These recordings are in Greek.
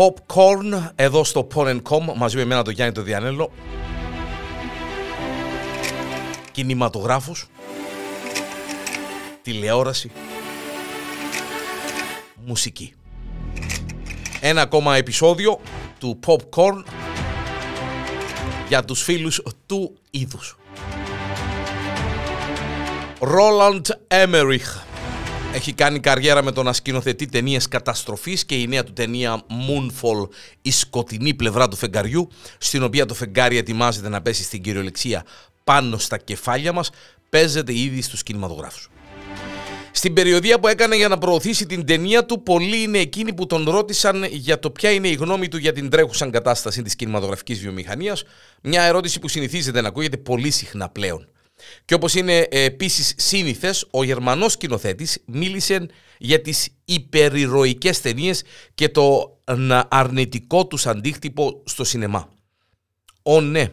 Popcorn εδώ στο Porn.com μαζί με εμένα το Γιάννη το Διανέλο. Κινηματογράφος, τηλεόραση, μουσική. Ένα ακόμα επεισόδιο του Popcorn για τους φίλους του είδους. Roland Emmerich έχει κάνει καριέρα με το να σκηνοθετεί ταινίες καταστροφής και η νέα του ταινία Moonfall, η σκοτεινή πλευρά του φεγγαριού, στην οποία το φεγγάρι ετοιμάζεται να πέσει στην κυριολεξία πάνω στα κεφάλια μας, παίζεται ήδη στους κινηματογράφους. Στην περιοδία που έκανε για να προωθήσει την ταινία του, πολλοί είναι εκείνοι που τον ρώτησαν για το ποια είναι η γνώμη του για την τρέχουσα κατάσταση της κινηματογραφικής βιομηχανίας. Μια ερώτηση που συνηθίζεται να ακούγεται πολύ συχνά πλέον. Και όπως είναι ε, επίσης σύνηθες, ο Γερμανός σκηνοθέτης μίλησε για τις υπερηρωικές ταινίες και το αρνητικό τους αντίκτυπο στο σινεμά. Ω ναι,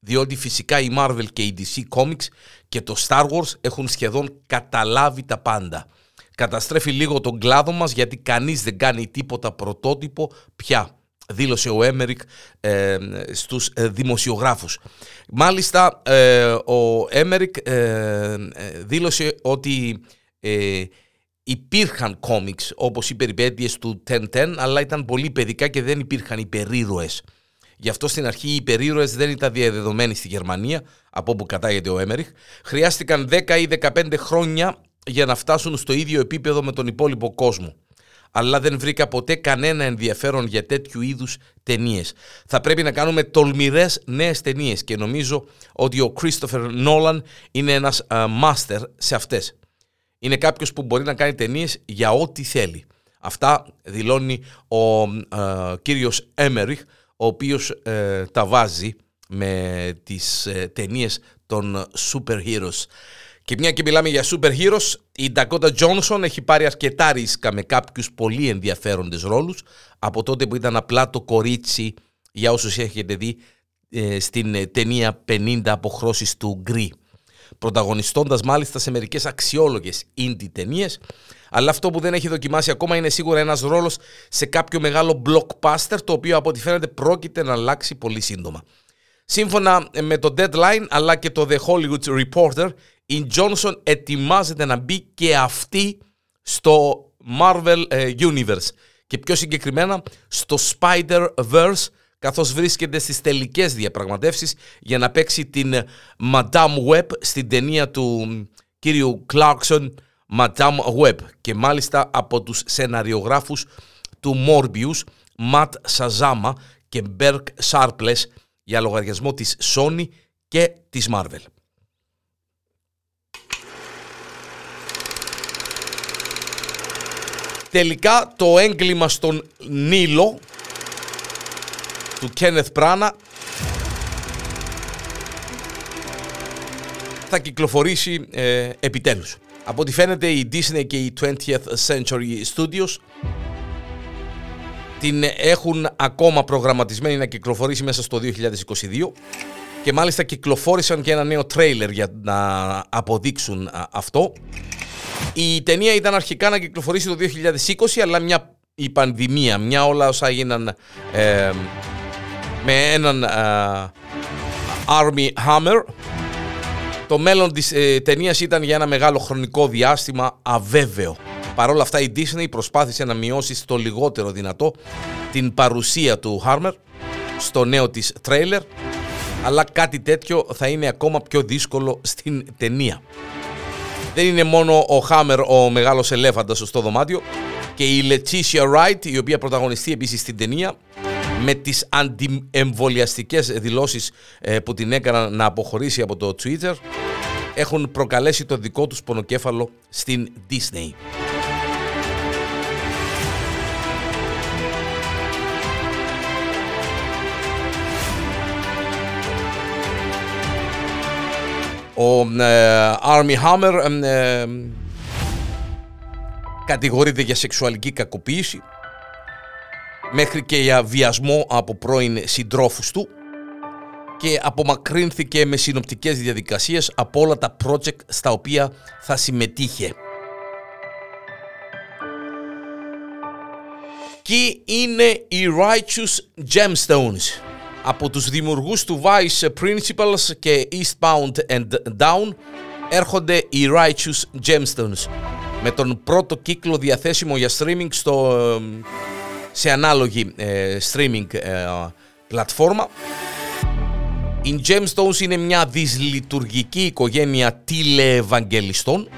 διότι φυσικά η Marvel και η DC Comics και το Star Wars έχουν σχεδόν καταλάβει τα πάντα. Καταστρέφει λίγο τον κλάδο μας γιατί κανείς δεν κάνει τίποτα πρωτότυπο πια δήλωσε ο Έμερικ ε, στους ε, δημοσιογράφους. Μάλιστα, ε, ο Έμερικ ε, δήλωσε ότι υπήρχαν κόμιξ όπως οι περιπέτειες του 10-10, αλλά ήταν πολύ παιδικά και δεν υπήρχαν υπερήρωες. Γι' αυτό στην αρχή οι υπερήρωες δεν ήταν διαδεδομένοι στη Γερμανία, από όπου κατάγεται ο Έμεριχ. Χρειάστηκαν 10 ή 15 χρόνια για να φτάσουν στο ίδιο επίπεδο με τον υπόλοιπο κόσμο αλλά δεν βρήκα ποτέ κανένα ενδιαφέρον για τέτοιου είδους ταινίες. Θα πρέπει να κάνουμε τολμηρές νέες ταινίες και νομίζω ότι ο Christopher Nolan είναι ένας μάστερ σε αυτές. Είναι κάποιος που μπορεί να κάνει ταινίες για ό,τι θέλει. Αυτά δηλώνει ο uh, κύριος Έμεριχ, ο οποίος ε, τα βάζει με τις ε, ταινίες των super heroes. Και μια και μιλάμε για super heroes, η Dakota Johnson έχει πάρει αρκετά ρίσκα με κάποιους πολύ ενδιαφέροντες ρόλους από τότε που ήταν απλά το κορίτσι για όσους έχετε δει ε, στην ε, ταινία 50 αποχρώσεις του Γκρι. Πρωταγωνιστώντας μάλιστα σε μερικές αξιόλογες indie ταινίες, αλλά αυτό που δεν έχει δοκιμάσει ακόμα είναι σίγουρα ένας ρόλος σε κάποιο μεγάλο blockbuster το οποίο από ό,τι φαίνεται πρόκειται να αλλάξει πολύ σύντομα. Σύμφωνα με το Deadline αλλά και το The Hollywood Reporter, η Johnson ετοιμάζεται να μπει και αυτή στο Marvel ε, Universe και πιο συγκεκριμένα στο Spider-Verse καθώς βρίσκεται στις τελικές διαπραγματεύσεις για να παίξει την Madame Web στην ταινία του κύριου Clarkson Madame Web και μάλιστα από τους σεναριογράφους του Morbius Matt Sazama και Berk Sharpless για λογαριασμό της Sony και της Marvel. Τελικά το έγκλημα στον Νίλο του Κένεθ Πράνα θα κυκλοφορήσει ε, επιτέλους. Από ό,τι φαίνεται η Disney και η 20th Century Studios την έχουν ακόμα προγραμματισμένη να κυκλοφορήσει μέσα στο 2022 και μάλιστα κυκλοφόρησαν και ένα νέο τρέιλερ για να αποδείξουν αυτό. Η ταινία ήταν αρχικά να κυκλοφορήσει το 2020, αλλά μια, η πανδημία, μια όλα όσα έγιναν ε, με έναν ε, Army Hammer. Το μέλλον της ε, ταινίας ήταν για ένα μεγάλο χρονικό διάστημα αβέβαιο. Παρ' όλα αυτά η Disney προσπάθησε να μειώσει στο λιγότερο δυνατό την παρουσία του Hammer στο νέο της τρέιλερ, αλλά κάτι τέτοιο θα είναι ακόμα πιο δύσκολο στην ταινία. Δεν είναι μόνο ο Χάμερ ο μεγάλος ελέφαντας στο δωμάτιο και η Leticia Wright η οποία πρωταγωνιστεί επίσης στην ταινία με τις αντιεμβολιαστικές δηλώσεις ε, που την έκαναν να αποχωρήσει από το Twitter έχουν προκαλέσει το δικό τους πονοκέφαλο στην Disney. Ο ε, Army Hammer ε, κατηγορείται για σεξουαλική κακοποίηση μέχρι και για βιασμό από πρώην συντρόφους του και απομακρύνθηκε με συνοπτικές διαδικασίες από όλα τα project στα οποία θα συμμετείχε. Ποιοι είναι οι Righteous Gemstones από τους δημιουργούς του Vice Principles και Eastbound and Down έρχονται οι Righteous Gemstones με τον πρώτο κύκλο διαθέσιμο για streaming στο, σε ανάλογη ε, streaming ε, πλατφόρμα. Οι Gemstones είναι μια δυσλειτουργική οικογένεια τηλεευαγγελιστών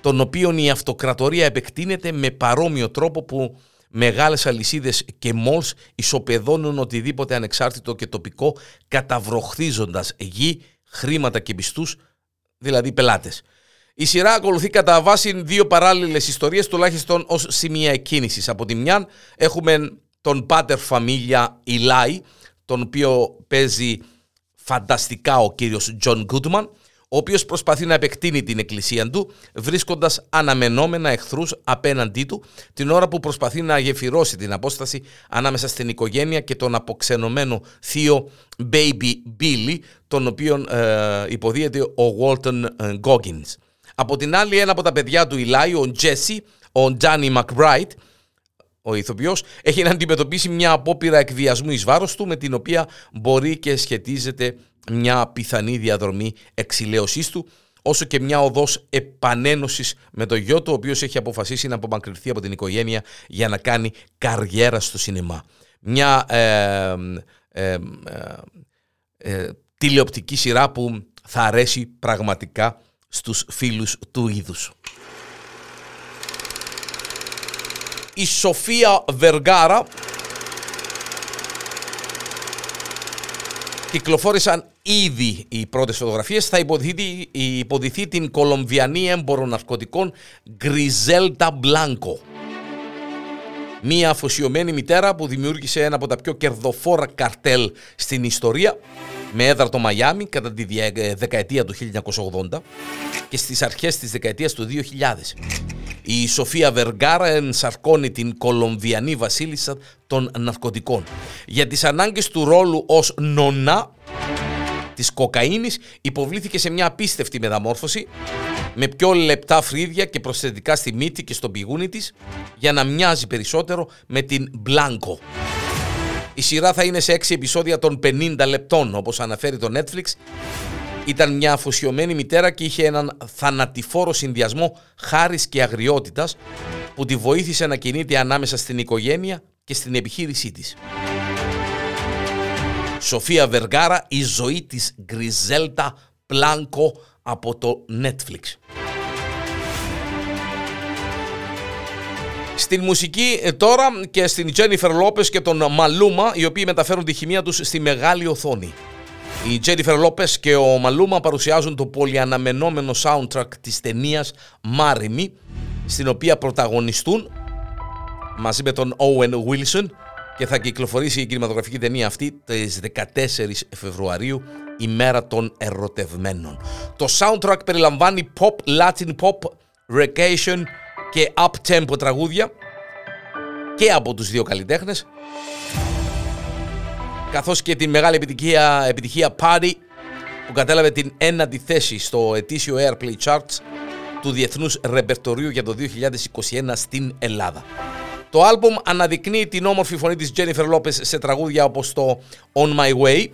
των οποίων η αυτοκρατορία επεκτείνεται με παρόμοιο τρόπο που μεγάλες αλυσίδες και malls ισοπεδώνουν οτιδήποτε ανεξάρτητο και τοπικό καταβροχθίζοντας γη, χρήματα και πιστούς, δηλαδή πελάτες. Η σειρά ακολουθεί κατά βάση δύο παράλληλες ιστορίες τουλάχιστον ως σημεία εκκίνησης. Από τη μια έχουμε τον πάτερ φαμίλια Ιλάι, τον οποίο παίζει φανταστικά ο κύριος Τζον Γκούντμαν, ο οποίος προσπαθεί να επεκτείνει την εκκλησία του, βρίσκοντας αναμενόμενα εχθρούς απέναντί του, την ώρα που προσπαθεί να γεφυρώσει την απόσταση ανάμεσα στην οικογένεια και τον αποξενωμένο θείο Baby Billy, τον οποίον ε, υποδύεται ο Walton Goggins. Από την άλλη, ένα από τα παιδιά του Ιλάι, ο Τζέσι, ο Τζάνι Μακμπράιτ, ο ηθοποιός, έχει να αντιμετωπίσει μια απόπειρα εκβιασμού εις βάρος του, με την οποία μπορεί και σχετίζεται μια πιθανή διαδρομή εξηλαίωσής του, όσο και μια οδός επανένωσης με το γιο του, ο οποίος έχει αποφασίσει να απομακρυνθεί από την οικογένεια για να κάνει καριέρα στο σινεμά. Μια ε, ε, ε, τηλεοπτική σειρά που θα αρέσει πραγματικά στους φίλους του είδους. Η Σοφία Βεργάρα κυκλοφόρησαν ήδη οι πρώτες φωτογραφίες θα υποδηθεί, υποδηθεί την Κολομβιανή έμπορο ναρκωτικών Γκριζέλτα Μπλάνκο. Μία αφοσιωμένη μητέρα που δημιούργησε ένα από τα πιο κερδοφόρα καρτέλ στην ιστορία με έδρα το Μαϊάμι κατά τη ε, δεκαετία του 1980 και στις αρχές της δεκαετίας του 2000. Η Σοφία Βεργάρα ενσαρκώνει την Κολομβιανή βασίλισσα των ναρκωτικών. Για τις ανάγκες του ρόλου ως νονά της κοκαίνης υποβλήθηκε σε μια απίστευτη μεταμόρφωση με πιο λεπτά φρύδια και προσθετικά στη μύτη και στο πηγούνι της για να μοιάζει περισσότερο με την Μπλάνκο. Η σειρά θα είναι σε 6 επεισόδια των 50 λεπτών όπως αναφέρει το Netflix. Ήταν μια αφοσιωμένη μητέρα και είχε έναν θανατηφόρο συνδυασμό χάρης και αγριότητας που τη βοήθησε να κινείται ανάμεσα στην οικογένεια και στην επιχείρησή της. Σοφία Βεργάρα, η ζωή της Γκριζέλτα Πλάνκο από το Netflix. Στην μουσική ε, τώρα και στην Τζένιφερ Λόπε και τον Μαλούμα, οι οποίοι μεταφέρουν τη χημεία τους στη μεγάλη οθόνη. Η Τζένιφερ Λόπε και ο Μαλούμα παρουσιάζουν το πολυαναμενόμενο soundtrack της ταινίας Μάριμι, στην οποία πρωταγωνιστούν μαζί με τον Owen Wilson και θα κυκλοφορήσει η κινηματογραφική ταινία αυτή τις 14 Φεβρουαρίου, η μέρα των ερωτευμένων. Το soundtrack περιλαμβάνει pop, latin pop, vacation και up-tempo τραγούδια και από τους δύο καλλιτέχνες καθώς και την μεγάλη επιτυχία, επιτυχία Party που κατέλαβε την ένατη θέση στο ετήσιο Airplay Charts του Διεθνούς Ρεπερτορίου για το 2021 στην Ελλάδα. Το άλμπουμ αναδεικνύει την όμορφη φωνή της Jennifer Lopez σε τραγούδια όπως το On My Way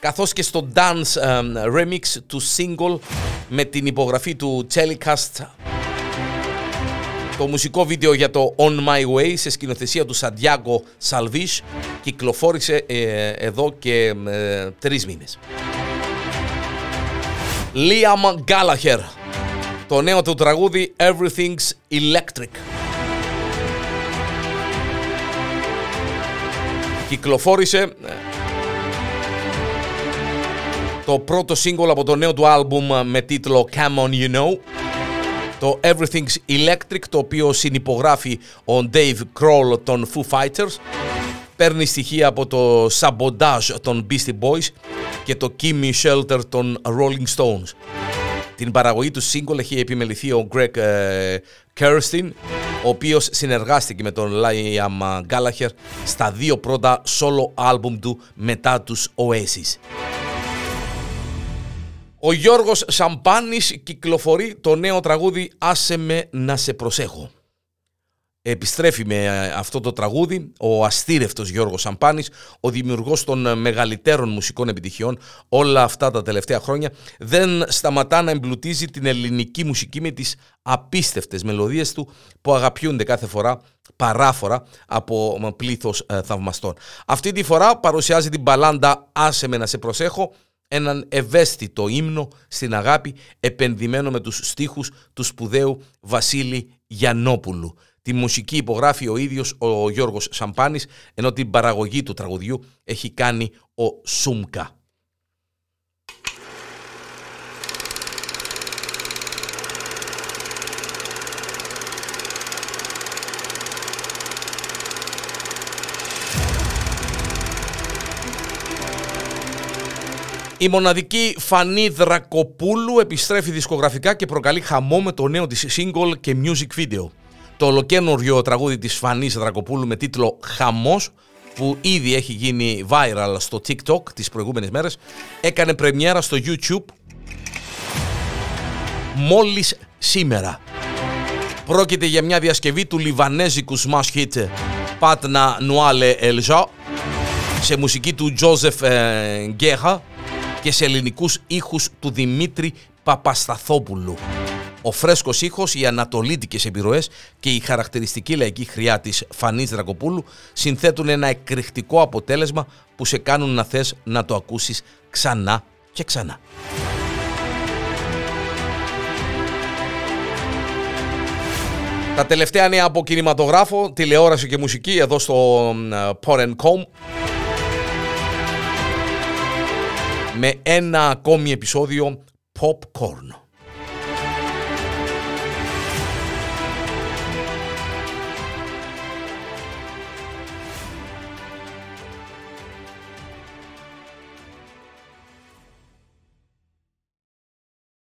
καθώς και στο dance um, remix του single με την υπογραφή του Telecast το μουσικό βίντεο για το On My Way σε σκηνοθεσία του Σαντιάγκο Σαλβίς κυκλοφόρησε ε, εδώ και ε, τρεις μήνες. Liam Gallagher το νέο του τραγούδι Everything's Electric κυκλοφόρησε ε, το πρώτο σύγκολ από το νέο του άλμπουμ με τίτλο Come On You Know το Everything's Electric το οποίο συνυπογράφει ο Dave Kroll των Foo Fighters παίρνει στοιχεία από το Sabotage των Beastie Boys και το Kimmy Shelter των Rolling Stones. Την παραγωγή του single έχει επιμεληθεί ο Greg ε, Kirsten, ο οποίος συνεργάστηκε με τον Liam Gallagher στα δύο πρώτα solo album του μετά τους Oasis. Ο Γιώργος Σαμπάνης κυκλοφορεί το νέο τραγούδι «Άσε με να σε προσέχω». Επιστρέφει με ε, αυτό το τραγούδι ο αστήρευτος Γιώργος Σαμπάνης, ο δημιουργός των ε, μεγαλύτερων μουσικών επιτυχιών όλα αυτά τα τελευταία χρόνια, δεν σταματά να εμπλουτίζει την ελληνική μουσική με τις απίστευτες μελωδίες του που αγαπιούνται κάθε φορά παράφορα από πλήθος ε, θαυμαστών. Αυτή τη φορά παρουσιάζει την μπαλάντα «Άσε με να σε προσέχω» έναν ευαίσθητο ύμνο στην αγάπη επενδυμένο με τους στίχους του σπουδαίου Βασίλη Γιαννόπουλου. Τη μουσική υπογράφει ο ίδιος ο Γιώργος Σαμπάνης, ενώ την παραγωγή του τραγουδιού έχει κάνει ο Σούμκα. Η μοναδική Φανή Δρακοπούλου επιστρέφει δισκογραφικά και προκαλεί χαμό με το νέο της single και music video. Το ολοκένουργιο τραγούδι της Φανής Δρακοπούλου με τίτλο «Χαμός» που ήδη έχει γίνει viral στο TikTok τις προηγούμενες μέρες έκανε πρεμιέρα στο YouTube μόλις σήμερα. Πρόκειται για μια διασκευή του λιβανέζικου smash hit Patna Noale Elja σε μουσική του Joseph Γκέχα και σε ελληνικούς ήχους του Δημήτρη Παπασταθόπουλου. Ο φρέσκος ήχος, οι ανατολίτικες επιρροές και η χαρακτηριστική λαϊκή χρειά της Φανής Δρακοπούλου συνθέτουν ένα εκρηκτικό αποτέλεσμα που σε κάνουν να θες να το ακούσεις ξανά και ξανά. Τα τελευταία νέα από κινηματογράφο, τηλεόραση και μουσική εδώ στο Porn.com με ένα ακόμη επεισόδιο Popcorn.